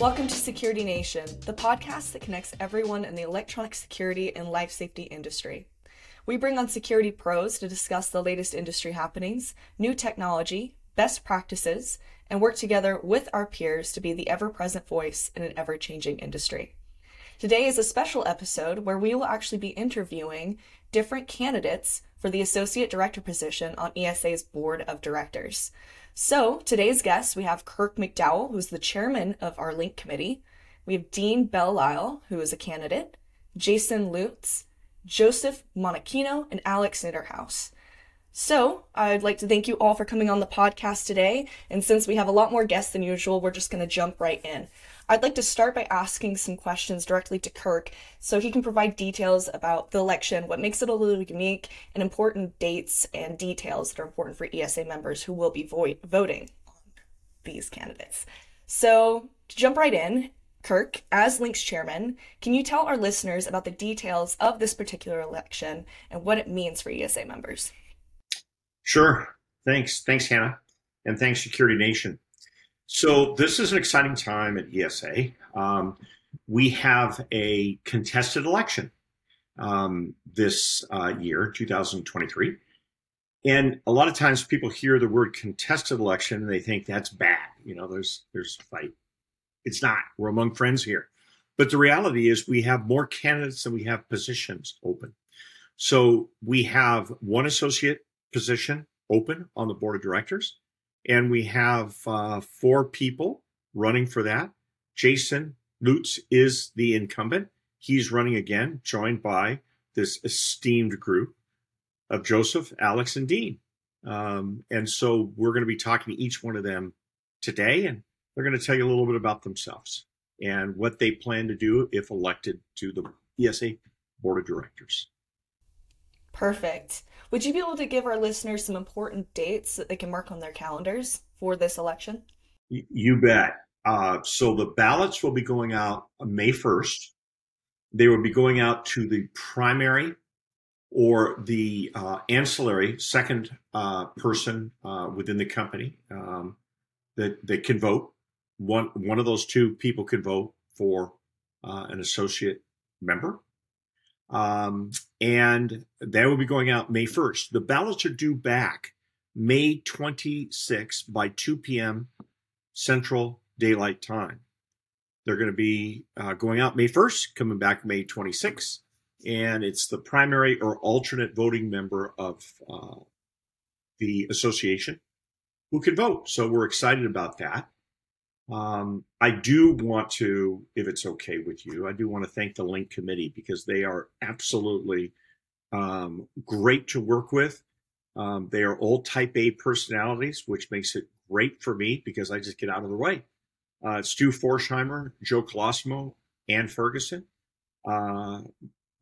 Welcome to Security Nation, the podcast that connects everyone in the electronic security and life safety industry. We bring on security pros to discuss the latest industry happenings, new technology, best practices, and work together with our peers to be the ever present voice in an ever changing industry. Today is a special episode where we will actually be interviewing different candidates for the Associate Director position on ESA's Board of Directors. So, today's guests, we have Kirk MacDowell, who's the chairman of our link committee. We have Dean Belisle, who is a candidate, Jason Lutz, Joseph Monachino, and Alex Nitterhouse. So, I'd like to thank you all for coming on the podcast today. And since we have a lot more guests than usual, we're just going to jump right in. I'd like to start by asking some questions directly to Kirk so he can provide details about the election, what makes it a little unique, and important dates and details that are important for ESA members who will be vo- voting on these candidates. So, to jump right in, Kirk, as Link's chairman, can you tell our listeners about the details of this particular election and what it means for ESA members? Sure. Thanks. Thanks, Hannah. And thanks, Security Nation. So this is an exciting time at ESA. Um, we have a contested election um, this uh, year, 2023. And a lot of times people hear the word contested election and they think that's bad. You know, there's there's fight. It's not. We're among friends here. But the reality is we have more candidates than we have positions open. So we have one associate position open on the board of directors and we have uh, four people running for that. Jason Lutz is the incumbent. He's running again, joined by this esteemed group of Joseph, Alex, and Dean. Um, and so we're going to be talking to each one of them today, and they're going to tell you a little bit about themselves and what they plan to do if elected to the ESA board of directors. Perfect. Would you be able to give our listeners some important dates that they can mark on their calendars for this election? You bet. Uh, so the ballots will be going out May 1st. They will be going out to the primary or the uh, ancillary second uh, person uh, within the company um, that, that can vote. One, one of those two people can vote for uh, an associate member. Um, and that will be going out May 1st. The ballots are due back May 26 by 2 p.m. Central Daylight Time. They're going to be uh, going out May 1st, coming back May 26, and it's the primary or alternate voting member of uh, the association who can vote. So we're excited about that. Um, I do want to, if it's okay with you, I do want to thank the Link Committee because they are absolutely um, great to work with. Um, they are all type A personalities, which makes it great for me because I just get out of the way. Uh, Stu Forsheimer, Joe Colosimo, Ann Ferguson, uh,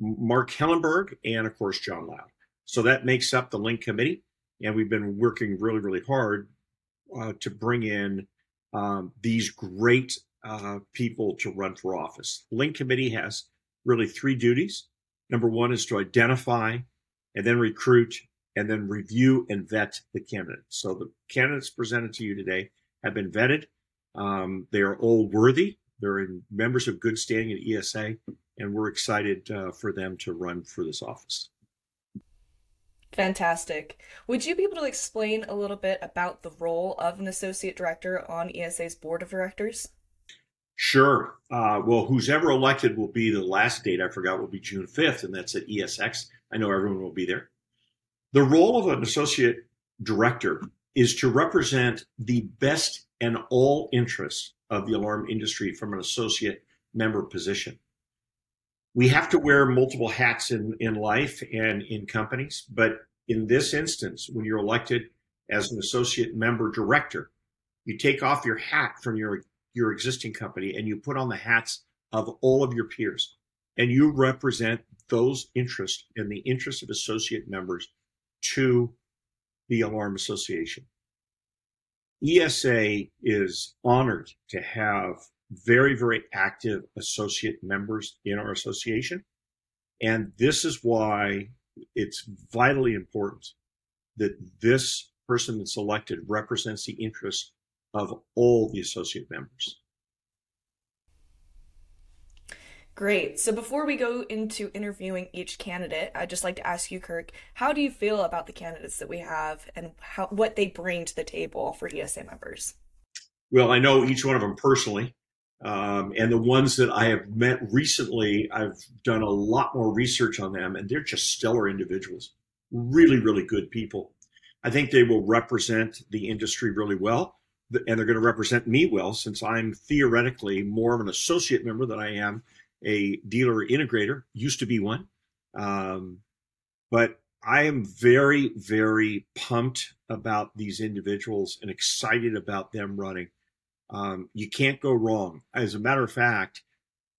Mark Hellenberg, and of course, John Loud. So that makes up the Link Committee. And we've been working really, really hard uh, to bring in um, these great uh, people to run for office. Link Committee has really three duties. Number one is to identify and then recruit and then review and vet the candidates. So the candidates presented to you today have been vetted. Um, they are all worthy. They're in members of good standing at ESA, and we're excited uh, for them to run for this office. Fantastic. Would you be able to explain a little bit about the role of an associate director on ESA's board of directors? Sure. Uh, well, who's ever elected will be the last date I forgot will be June 5th, and that's at ESX. I know everyone will be there. The role of an associate director is to represent the best and all interests of the alarm industry from an associate member position we have to wear multiple hats in, in life and in companies. But in this instance, when you're elected as an associate member director, you take off your hat from your, your existing company and you put on the hats of all of your peers. And you represent those interests and the interests of associate members to the Alarm Association. ESA is honored to have very, very active associate members in our association. And this is why it's vitally important that this person that's elected represents the interests of all the associate members. Great. So before we go into interviewing each candidate, I'd just like to ask you, Kirk, how do you feel about the candidates that we have and how, what they bring to the table for ESA members? Well, I know each one of them personally. Um, and the ones that I have met recently, I've done a lot more research on them, and they're just stellar individuals. Really, really good people. I think they will represent the industry really well, and they're going to represent me well since I'm theoretically more of an associate member than I am a dealer integrator, used to be one. Um, but I am very, very pumped about these individuals and excited about them running. Um, you can't go wrong. As a matter of fact,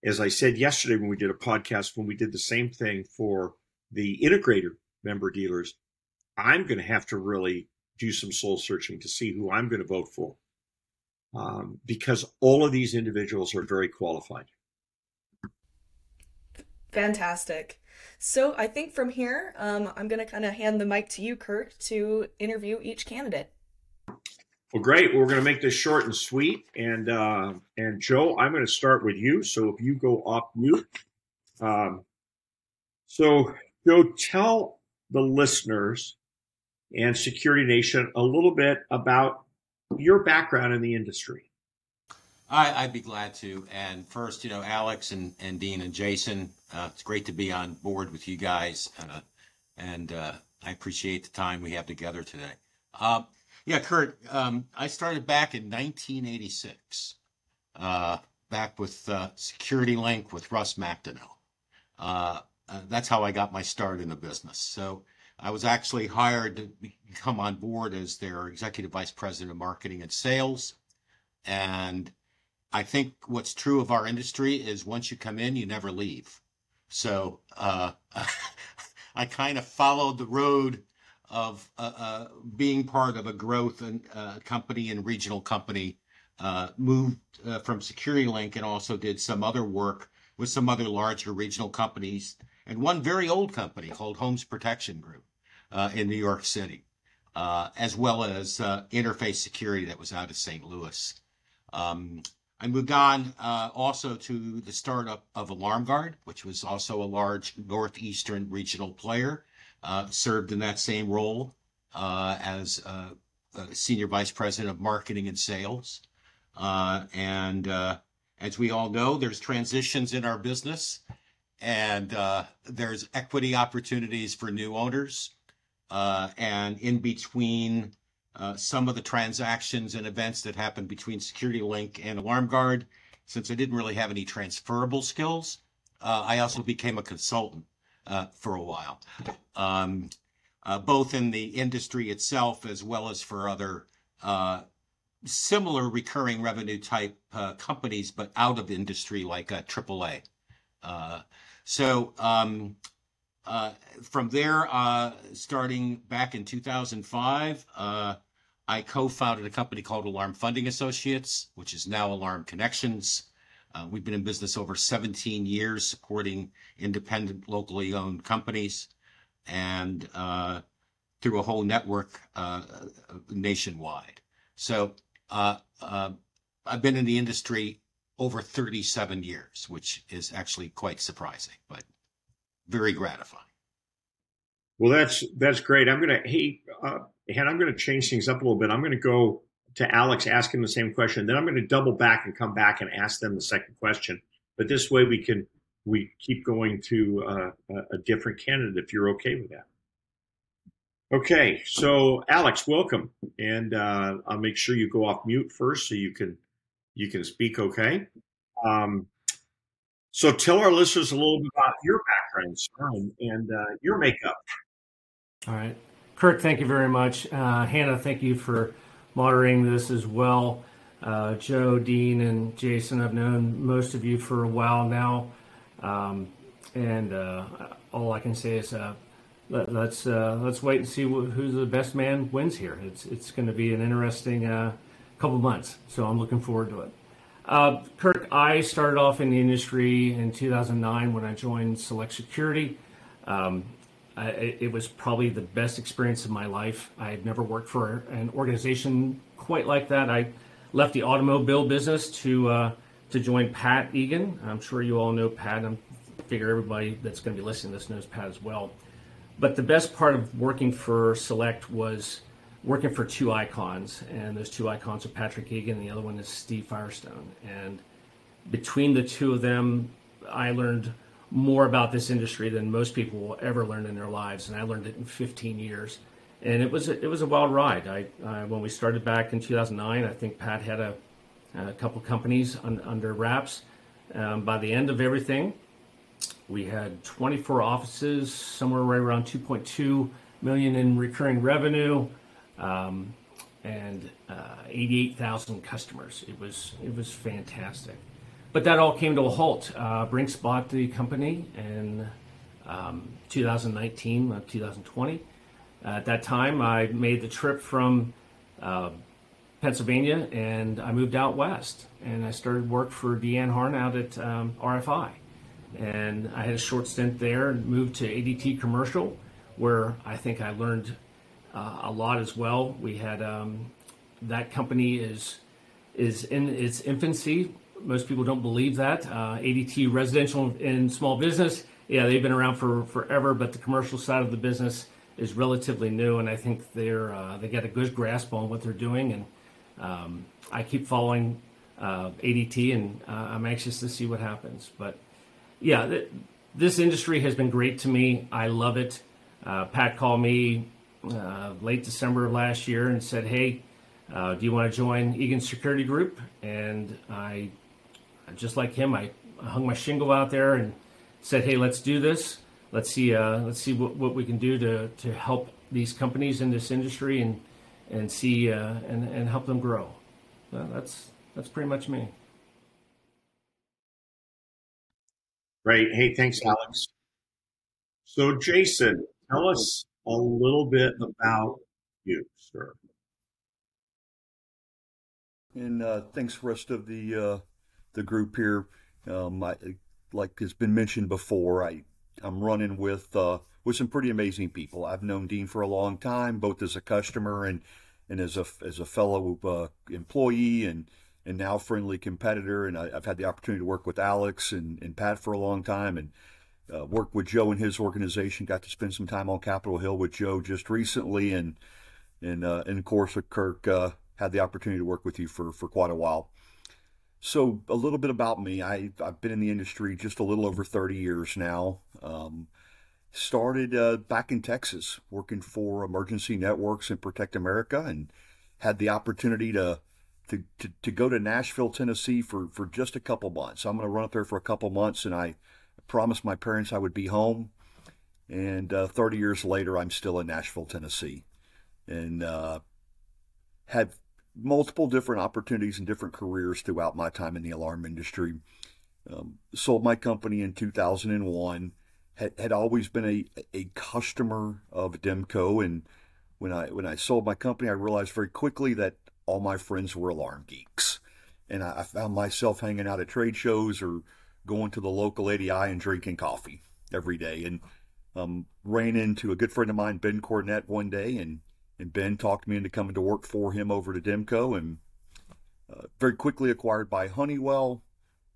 as I said yesterday when we did a podcast, when we did the same thing for the integrator member dealers, I'm going to have to really do some soul searching to see who I'm going to vote for um, because all of these individuals are very qualified. Fantastic. So I think from here, um, I'm going to kind of hand the mic to you, Kirk, to interview each candidate. Well, great. We're going to make this short and sweet. And uh, and Joe, I'm going to start with you. So if you go off mute, um, so Joe, tell the listeners and Security Nation a little bit about your background in the industry. I, would be glad to. And first, you know, Alex and, and Dean and Jason, uh, it's great to be on board with you guys. Uh, and uh, I appreciate the time we have together today. Uh, yeah, Kirk, um, I started back in 1986, uh, back with uh, Security Link with Russ McDonnell. that's how I got my start in the business. So I was actually hired to come on board as their executive vice president of marketing and sales. And I think what's true of our industry is once you come in, you never leave. So uh, I kind of followed the road of uh, uh, being part of a growth and uh, company and regional company. Uh, moved uh, from Security Link and also did some other work with some other larger regional companies and one very old company called Holmes Protection Group in New York City, as well as Interface Security that was out of St. Louis. Um, I moved on uh, also to the startup of AlarmGuard, which was also a large northeastern regional player. Uh, served in that same role uh, as senior vice president of marketing and sales. Uh, and uh, as we all know, there's transitions in our business, and uh, there's equity opportunities for new owners. and in between uh, some of the transactions and events that happened between Security Link and AlarmGuard. Since I didn't really have any transferable skills, uh, I also became a consultant uh, for a while, um, uh, both in the industry itself as well as for other uh, similar recurring revenue type companies, but out of industry like AAA. so um, uh, from there, uh, starting back in 2005, uh, I co-founded a company called Alarm Funding Associates, which is now Alarm Connections. Uh, we've been in business over 17 years, supporting independent, locally owned companies, and uh, through a whole network uh, nationwide. So I've been in the industry over 37 years, which is actually quite surprising, but very gratifying. Well, that's that's great. I'm gonna hey, uh, and I'm gonna change things up a little bit. I'm gonna go to Alex, ask him the same question. Then I'm gonna double back and come back and ask them the second question. But this way we can we keep going to uh, a different candidate if you're okay with that. Okay, so Alex, welcome, and uh, I'll make sure you go off mute first so you can you can speak. Okay. Um, so tell our listeners a little bit about your background, sir, and, and uh, your makeup. All right. Kirk, thank you very much. Uh, Hannah, thank you for moderating this as well. Uh, Joe, Dean, and Jason, I've known most of you for a while now. Um, and uh, all I can say is uh, let, us let's, uh, let's wait and see wh- who's the best man wins here. It's it's going to be an interesting uh, couple months, so I'm looking forward to it. Uh, Kirk, I started off in the industry in 2009 when I joined Select Security. Um, It was probably the best experience of my life. I had never worked for an organization quite like that. I left the automobile business to uh, to join Pat Egan. I'm sure you all know Pat. I figure everybody that's going to be listening to this knows Pat as well. But the best part of working for Select was working for two icons, and those two icons are Patrick Egan, and the other one is Steve Firestone. And between the two of them, I learned more about this industry than most people will ever learn in their lives, and I learned it in 15 years. And it was a, it was a wild ride. I, when we started back in 2009, I think Pat had a, a couple companies un, under wraps. Um, by the end of everything, we had 24 offices, somewhere right around 2.2 million in recurring revenue, um, and uh, 88,000 customers. It was it was fantastic. But that all came to a halt. Uh, Brinks bought the company in um, 2019, uh, 2020. at that time, I made the trip from uh, Pennsylvania and I moved out west and I started work for Deanne Harn out at um, RFI. And I had a short stint there and moved to ADT Commercial, where I think I learned uh, a lot as well. We had um, that company is is in its infancy. Most people don't believe that. Uh, ADT Residential and Small Business, yeah, they've been around for forever, but the commercial side of the business is relatively new, and I think they're uh, they got a good grasp on what they're doing. And um, I keep following uh, ADT, and uh, I'm anxious to see what happens. But yeah, th- this industry has been great to me. I love it. Uh, Pat called me uh, late December of last year and said, "Hey, uh, do you want to join Egan Security Group?" And I, just like him, I hung my shingle out there and said, "Hey, let's do this. Let's see. Uh, let's see what, what we can do to to help these companies in this industry and and see uh, and and help them grow." that's that's pretty much me. Great. Hey, thanks, Alex. So, Jason, tell us a little bit about you, sir. And uh, thanks, for rest of the uh, the group here. Um, I, like has been mentioned before, I I'm running with uh, with some pretty amazing people. I've known Dean for a long time, both as a customer and and as a as a fellow uh, employee and and now friendly competitor. And I, have had the opportunity to work with Alex and, and Pat for a long time and uh, worked with Joe and his organization. Got to spend some time on Capitol Hill with Joe just recently. And, and, uh, and of course, with Kirk, uh, had the opportunity to work with you for, for quite a while. So, a little bit about me. I, I've been in the industry just a little over 30 years now. Um, started uh, back in Texas working for Emergency Networks and Protect America and had the opportunity to to, to, to go to Nashville, Tennessee for, for just a couple months. I'm going to run up there for a couple months, and I promised my parents I would be home. And uh, 30 years later, I'm still in Nashville, Tennessee, and uh, had multiple different opportunities and different careers throughout my time in the alarm industry. Um, sold my company in 2001. Had, had always been a, a customer of Ademco, and when I when I sold my company, I realized very quickly that all my friends were alarm geeks. And I, I found myself hanging out at trade shows or going to the local ADI and drinking coffee every day. And um, ran into a good friend of mine, Ben Cornett, one day, and, and Ben talked me into coming to work for him over to Ademco and uh, very quickly acquired by Honeywell.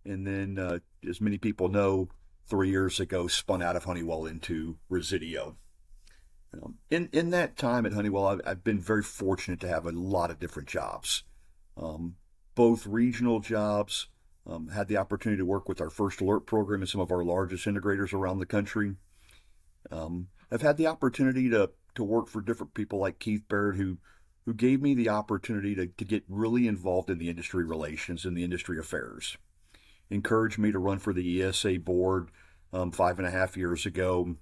And then, uh, as many people know, three years ago spun out of Honeywell into Resideo. Um, in in that time at Honeywell, I've, I've, been very fortunate to have a lot of different jobs, um, both regional jobs. Um, had the opportunity to work with our first alert program and some of our largest integrators around the country. Um, I've had the opportunity to to work for different people like Keith Barrett, who who gave me the opportunity to, to get really involved in the industry relations and the industry affairs. Encouraged me to run for the ESA board um, five and a half years ago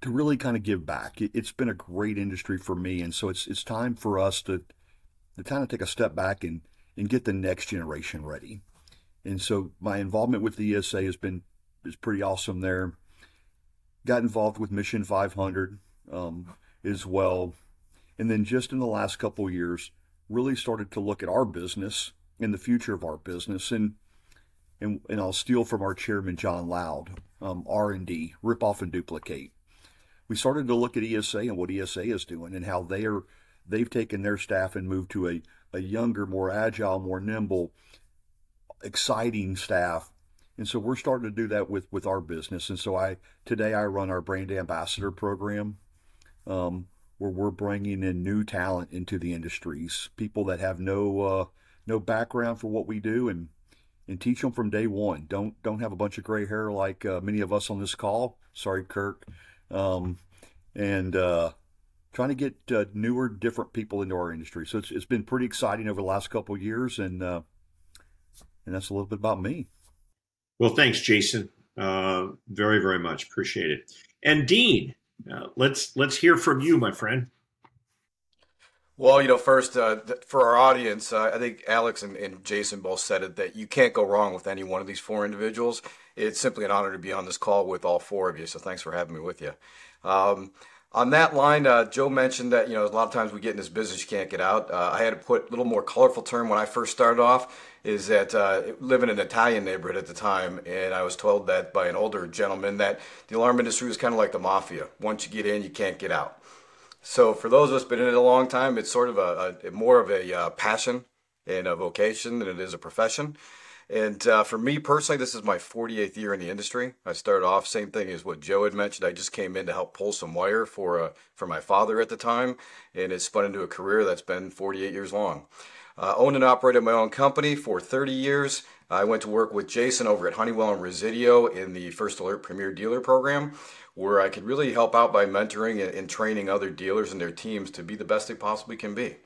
to really kind of give back. It, has been a great industry for me, and so it's it's time for us to to kind of take a step back and and get the next generation ready. And so my involvement with the ESA has been is pretty awesome there. Got involved with Mission 500 um, as well, and then just in the last couple years, really started to look at our business and the future of our business and. And, and I'll steal from our chairman John Loud, um, R and D, rip off and duplicate we started to look at ESA and what ESA is doing and how they are they've taken their staff and moved to a, a younger, more agile, more nimble, exciting staff. And so we're starting to do that with, with our business. And so I today I run our brand ambassador program, um, where we're bringing in new talent into the industries, people that have no uh, no background for what we do, and and teach them from day one. Don't don't have a bunch of gray hair like uh, many of us on this call. Sorry, Kirk. Um, and uh, trying to get uh, newer, different people into our industry. So it's, it's been pretty exciting over the last couple years, and uh, and that's a little bit about me. Well, thanks, Jason. Uh, very, very much appreciate it. And Dean, uh, let's let's hear from you, my friend. Well, you know, first uh, for our audience, uh, I think Alex and, and, Jason both said it that you can't go wrong with any one of these four individuals. It's simply an honor to be on this call with all four of you. So thanks for having me with you. Um, on that line, uh, Joe mentioned that you know a lot of times we get in this business you can't get out. Uh, I had to put a little more colorful term when I first started off. Is that uh, living in an Italian neighborhood at the time, and I was told that by an older gentleman that the alarm industry was kind of like the mafia. Once you get in, you can't get out. So for those of us been in it a long time, it's sort of a, a more of a uh, passion and a vocation than it is a profession. And uh, for me personally, this is my 48th year in the industry. I started off same thing as what Joe had mentioned. I just came in to help pull some wire for uh, for my father at the time, and it spun into a career that's been 48 years long. Uh, owned and operated my own company for 30 years. I went to work with Jason over at Honeywell and Resideo in the First Alert Premier Dealer Program, where I could really help out by mentoring and, and training other dealers and their teams to be the best they possibly can be.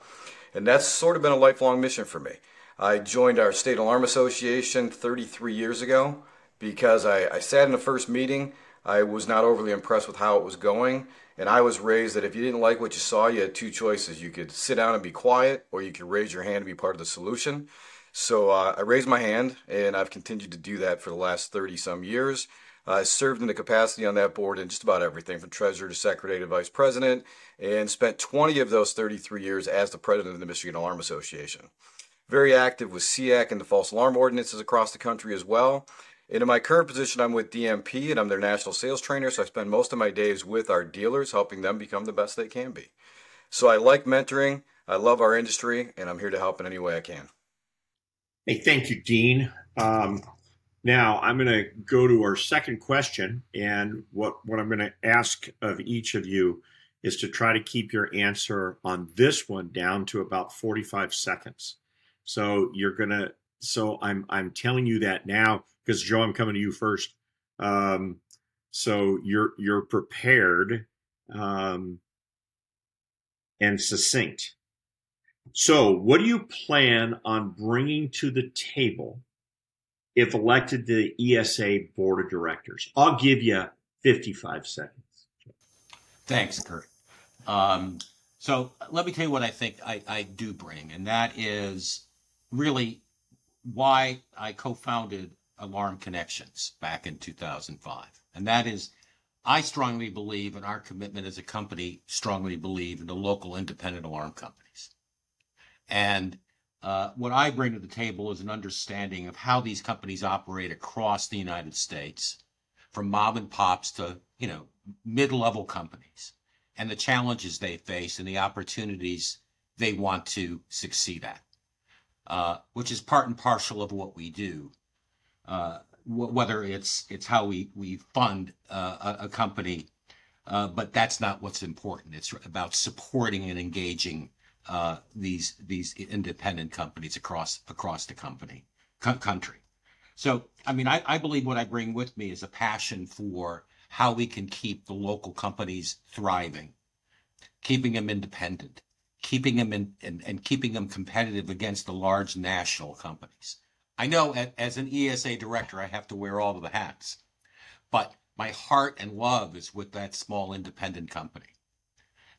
And that's sort of been a lifelong mission for me. I joined our state alarm association 33 years ago because I, I sat in the first meeting. I was not overly impressed with how it was going. And I was raised that if you didn't like what you saw, you had two choices. You could sit down and be quiet, or you could raise your hand to be part of the solution. So uh, I raised my hand, and I've continued to do that for the last 30 some years. I served in the capacity on that board in just about everything from treasurer to secretary to vice president, and spent 20 of those 33 years as the president of the Michigan Alarm Association very active with SIAC and the false alarm ordinances across the country as well. And in my current position, I'm with DMP and I'm their national sales trainer. So I spend most of my days with our dealers, helping them become the best they can be. So I like mentoring. I love our industry, and I'm here to help in any way I can. Hey, thank you, Dean. Um, now I'm going to go to our second question, and what what I'm going to ask of each of you is to try to keep your answer on this one down to about 45 seconds. So you're gonna. So I'm I'm telling you that now because Joe, I'm coming to you first. Um, so you're you're prepared um, and succinct. So, what do you plan on bringing to the table if elected to the ESA board of directors? I'll give you 55 seconds. Thanks, Kirk. Um, so let me tell you what I think I, I do bring, and that is really why I co-founded Alarm Connections back in 2005. And that is, I strongly believe in our commitment as a company, strongly believe in the local independent alarm companies. And uh, what I bring to the table is an understanding of how these companies operate across the United States, from mom and pops to, you know, mid-level companies, and the challenges they face and the opportunities they want to succeed at uh, which is part and parcel of what we do. Uh, whether it's it's how we we fund uh, a, a, company, uh, but that's not what's important. It's about supporting and engaging uh, these these independent companies across across the company co- country. So, I mean, I, I believe what I bring with me is a passion for how we can keep the local companies thriving, keeping them independent, keeping them in and, and keeping them competitive against the large national companies. I know as an ESA director, I have to wear all of the hats, but my heart and love is with that small independent company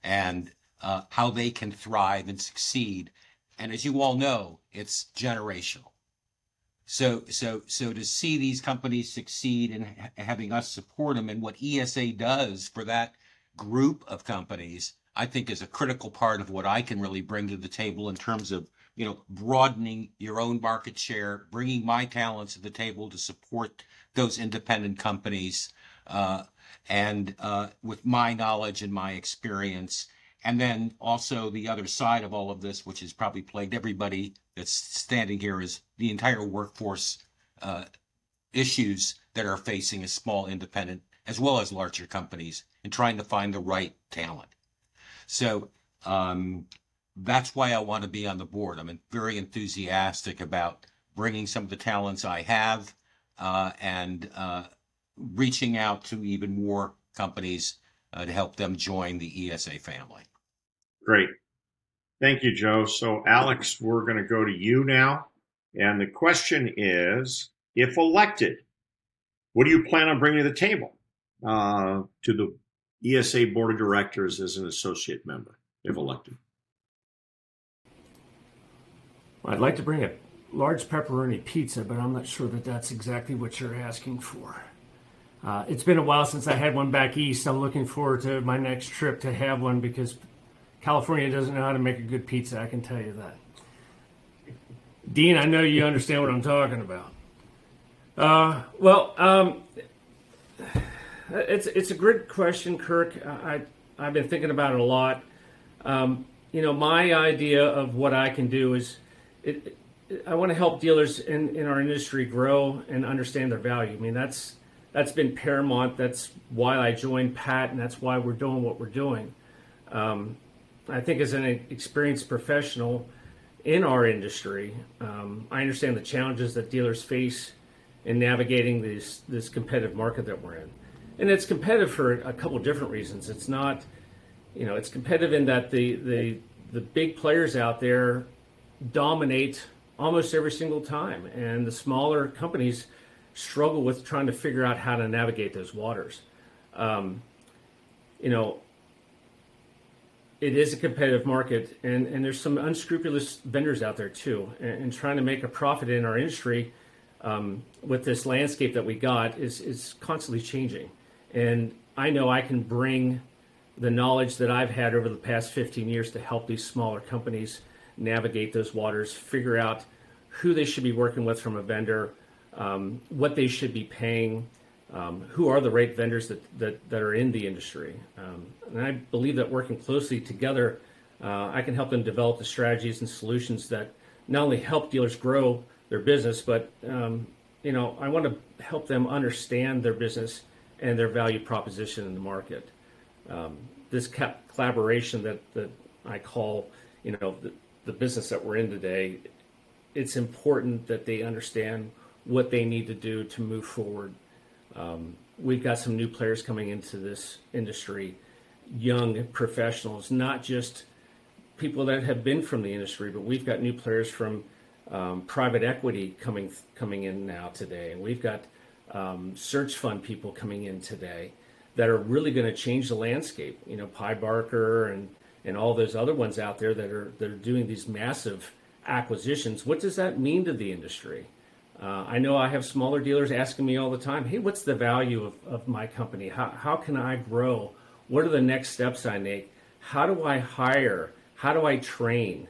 and uh, how they can thrive and succeed. And as you all know, it's generational. So, so, so to see these companies succeed and ha- having us support them and what ESA does for that group of companies I think is a critical part of what I can really bring to the table in terms of you know broadening your own market share, bringing my talents to the table to support those independent companies, uh, and uh, with my knowledge and my experience, and then also the other side of all of this, which has probably plagued everybody that's standing here is the entire workforce uh, issues that are facing a small independent as well as larger companies in trying to find the right talent. So um, that's why I want to be on the board. I'm very enthusiastic about bringing some of the talents I have uh, and uh, reaching out to even more companies uh, to help them join the ESA family. Great. Thank you, Joe. So, Alex, we're going to go to you now. And the question is if elected, what do you plan on bringing to the table uh, to the ESA board of directors as an associate member, if elected? I'd like to bring a large pepperoni pizza, but I'm not sure that that's exactly what you're asking for. Uh, it's been a while since I had one back east. I'm looking forward to my next trip to have one because California doesn't know how to make a good pizza. I can tell you that. Dean, I know you understand what I'm talking about. Uh, well, um, it's it's a great question, Kirk. I I've been thinking about it a lot. Um, you know, my idea of what I can do is, it, it, I want to help dealers in, in our industry grow and understand their value. I mean, that's that's been paramount. That's why I joined Pat, and that's why we're doing what we're doing. Um, I think as an experienced professional in our industry, um, I understand the challenges that dealers face in navigating this this competitive market that we're in, and it's competitive for a couple different reasons. It's not, you know, it's competitive in that the the the big players out there dominate almost every single time, and the smaller companies struggle with trying to figure out how to navigate those waters. Um, you know, it is a competitive market, and, and there's some unscrupulous vendors out there too. And, and trying to make a profit in our industry um, with this landscape that we got is, is constantly changing. And I know I can bring the knowledge that I've had over the past 15 years to help these smaller companies navigate those waters, figure out who they should be working with from a vendor, um, what they should be paying, um, who are the right vendors that, that, that are in the industry. Um, and I believe that working closely together, uh, I can help them develop the strategies and solutions that not only help dealers grow their business, but um, you know, I want to help them understand their business and their value proposition in the market. Um, this collaboration that, that I call, you know, the, the business that we're in today, it's important that they understand what they need to do to move forward. Um, we've got some new players coming into this industry, young professionals, not just people that have been from the industry, but we've got new players from um, private equity coming coming in now today, and we've got um, search fund people coming in today that are really going to change the landscape. You know, Pye Barker and and all those other ones out there that are that are doing these massive acquisitions. What does that mean to the industry? Uh, I know I have smaller dealers asking me all the time, hey, what's the value of, of my company? How, how can I grow? What are the next steps I make? How do I hire? How do I train?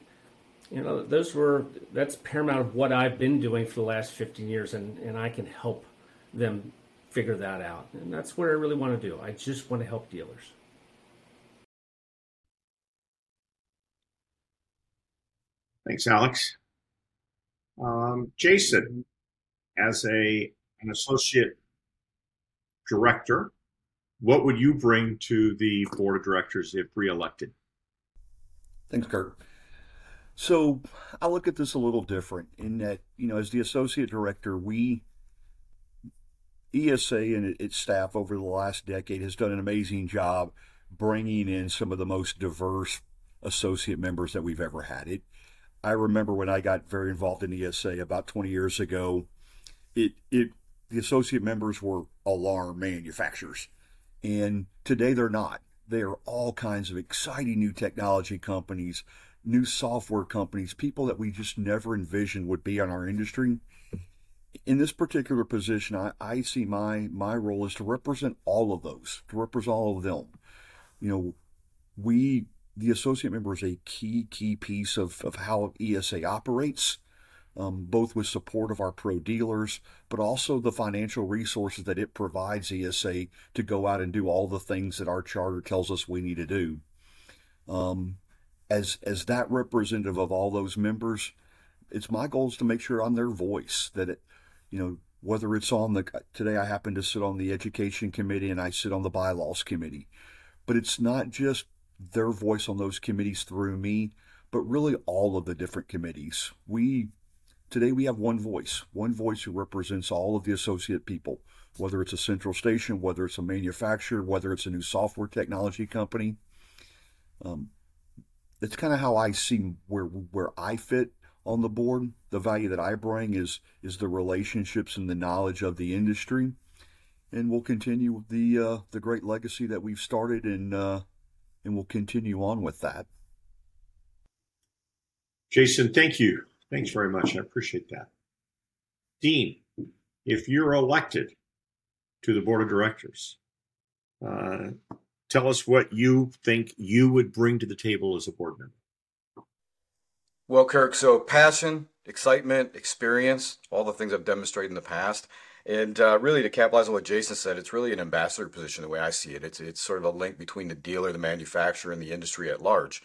You know, those were, that's paramount of what I've been doing for the last 15 years, and, and I can help them figure that out. And that's what I really want to do. I just want to help dealers. Thanks, Alex. Um, Jason, as a an associate director, what would you bring to the board of directors if reelected? Thanks, Kirk. So I look at this a little different in that, you know, as the associate director, we ESA and its staff over the last decade has done an amazing job bringing in some of the most diverse associate members that we've ever had. It, I remember when I got very involved in ESA about 20 years ago, it it the associate members were alarm manufacturers, and today they're not. They are all kinds of exciting new technology companies, new software companies, people that we just never envisioned would be in our industry. In this particular position, I, I see my my role is to represent all of those, to represent all of them. You know, we the associate member is a key key piece of, of how ESA operates um, both with support of our pro dealers, but also the financial resources that it provides ESA to go out and do all the things that our charter tells us we need to do. Um, as as that representative of all those members, it's my goal is to make sure I'm their voice. That it, you know, whether it's on the today I happen to sit on the education committee and I sit on the bylaws committee, but it's not just their voice on those committees through me, but really all of the different committees. We today we have one voice, one voice who represents all of the associate people, whether it's a central station, whether it's a manufacturer, whether it's a new software technology company. Um, that's kind of how I see where where I fit on the board. The value that I bring is is the relationships and the knowledge of the industry, and we'll continue the uh, the great legacy that we've started, and uh, and we'll continue on with that. Jason, thank you. Thanks very much. I appreciate that. Dean, if you're elected to the board of directors, uh, tell us what you think you would bring to the table as a board member. Well, Kirk, so passion, excitement, experience, all the things I've demonstrated in the past. And uh, really, to capitalize on what Jason said, it's really an ambassador position the way I see it. It's, it's sort of a link between the dealer, the manufacturer, and the industry at large.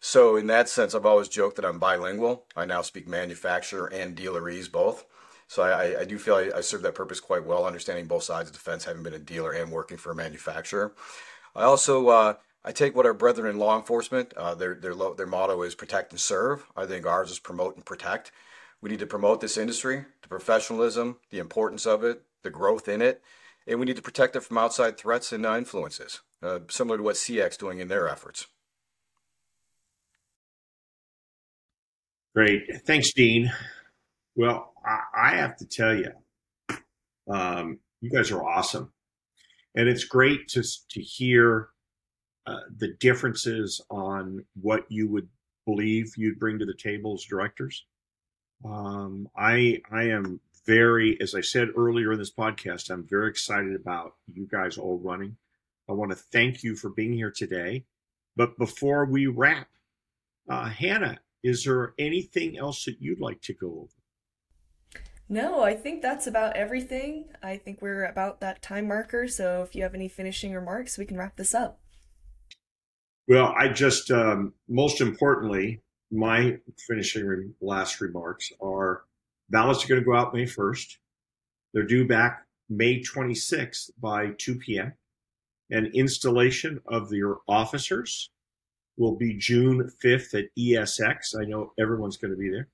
So, in that sense, I've always joked that I'm bilingual. I now speak manufacturer and dealerese both. So, I, I do feel I, I serve that purpose quite well, understanding both sides of the fence, having been a dealer and working for a manufacturer. I also uh, I take what our brethren in law enforcement uh, their their their motto is protect and serve. I think ours is promote and protect. We need to promote this industry, the professionalism, the importance of it, the growth in it, and we need to protect it from outside threats and uh, influences, uh, similar to what CX doing in their efforts. Great, thanks, Dean. Well, I, I have to tell you, um, you guys are awesome and it's great to to hear uh, the differences on what you would believe you'd bring to the table as directors. Um, I I am very, as I said earlier in this podcast, I'm very excited about you guys all running. I want to thank you for being here today. But before we wrap, uh, Hannah, is there anything else that you'd like to go over? No, I think that's about everything. I think we're about that time marker. So if you have any finishing remarks, we can wrap this up. Well, I just, um, most importantly, my finishing re- last remarks are ballots are going to go out May 1st. They're due back May 26th by 2 p.m. And installation of your officers will be June 5th at ESX. I know everyone's going to be there.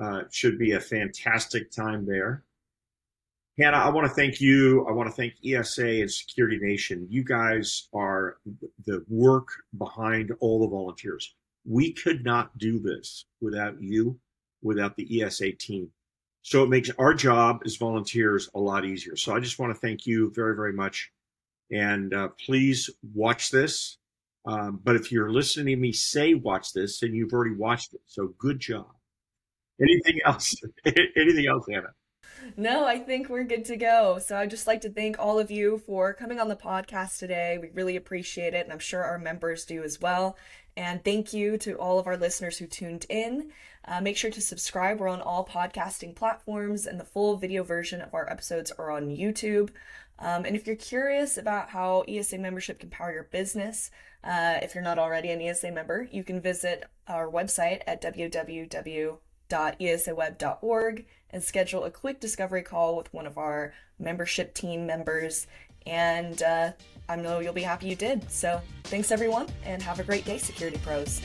Uh, should be a fantastic time there. Hannah, I want to thank you. I want to thank ESA and Security Nation. You guys are the work behind all the volunteers. We could not do this without you, without the ESA team. So it makes our job as volunteers a lot easier. So I just want to thank you very, very much. And uh, please watch this. Um, but if you're listening to me say watch this, then you've already watched it. So good job. Anything else? Anything else, Anna? No, I think we're good to go. So I'd just like to thank all of you for coming on the podcast today. We really appreciate it, and I'm sure our members do as well. And thank you to all of our listeners who tuned in. Uh, make sure to subscribe. We're on all podcasting platforms, and the full video version of our episodes are on YouTube. Um, and if you're curious about how ESA membership can power your business, uh, if you're not already an ESA member, you can visit our website at www www.esaweb.org and schedule a quick discovery call with one of our membership team members. And uh, I know you'll be happy you did. So thanks, everyone, and have a great day, Security Pros.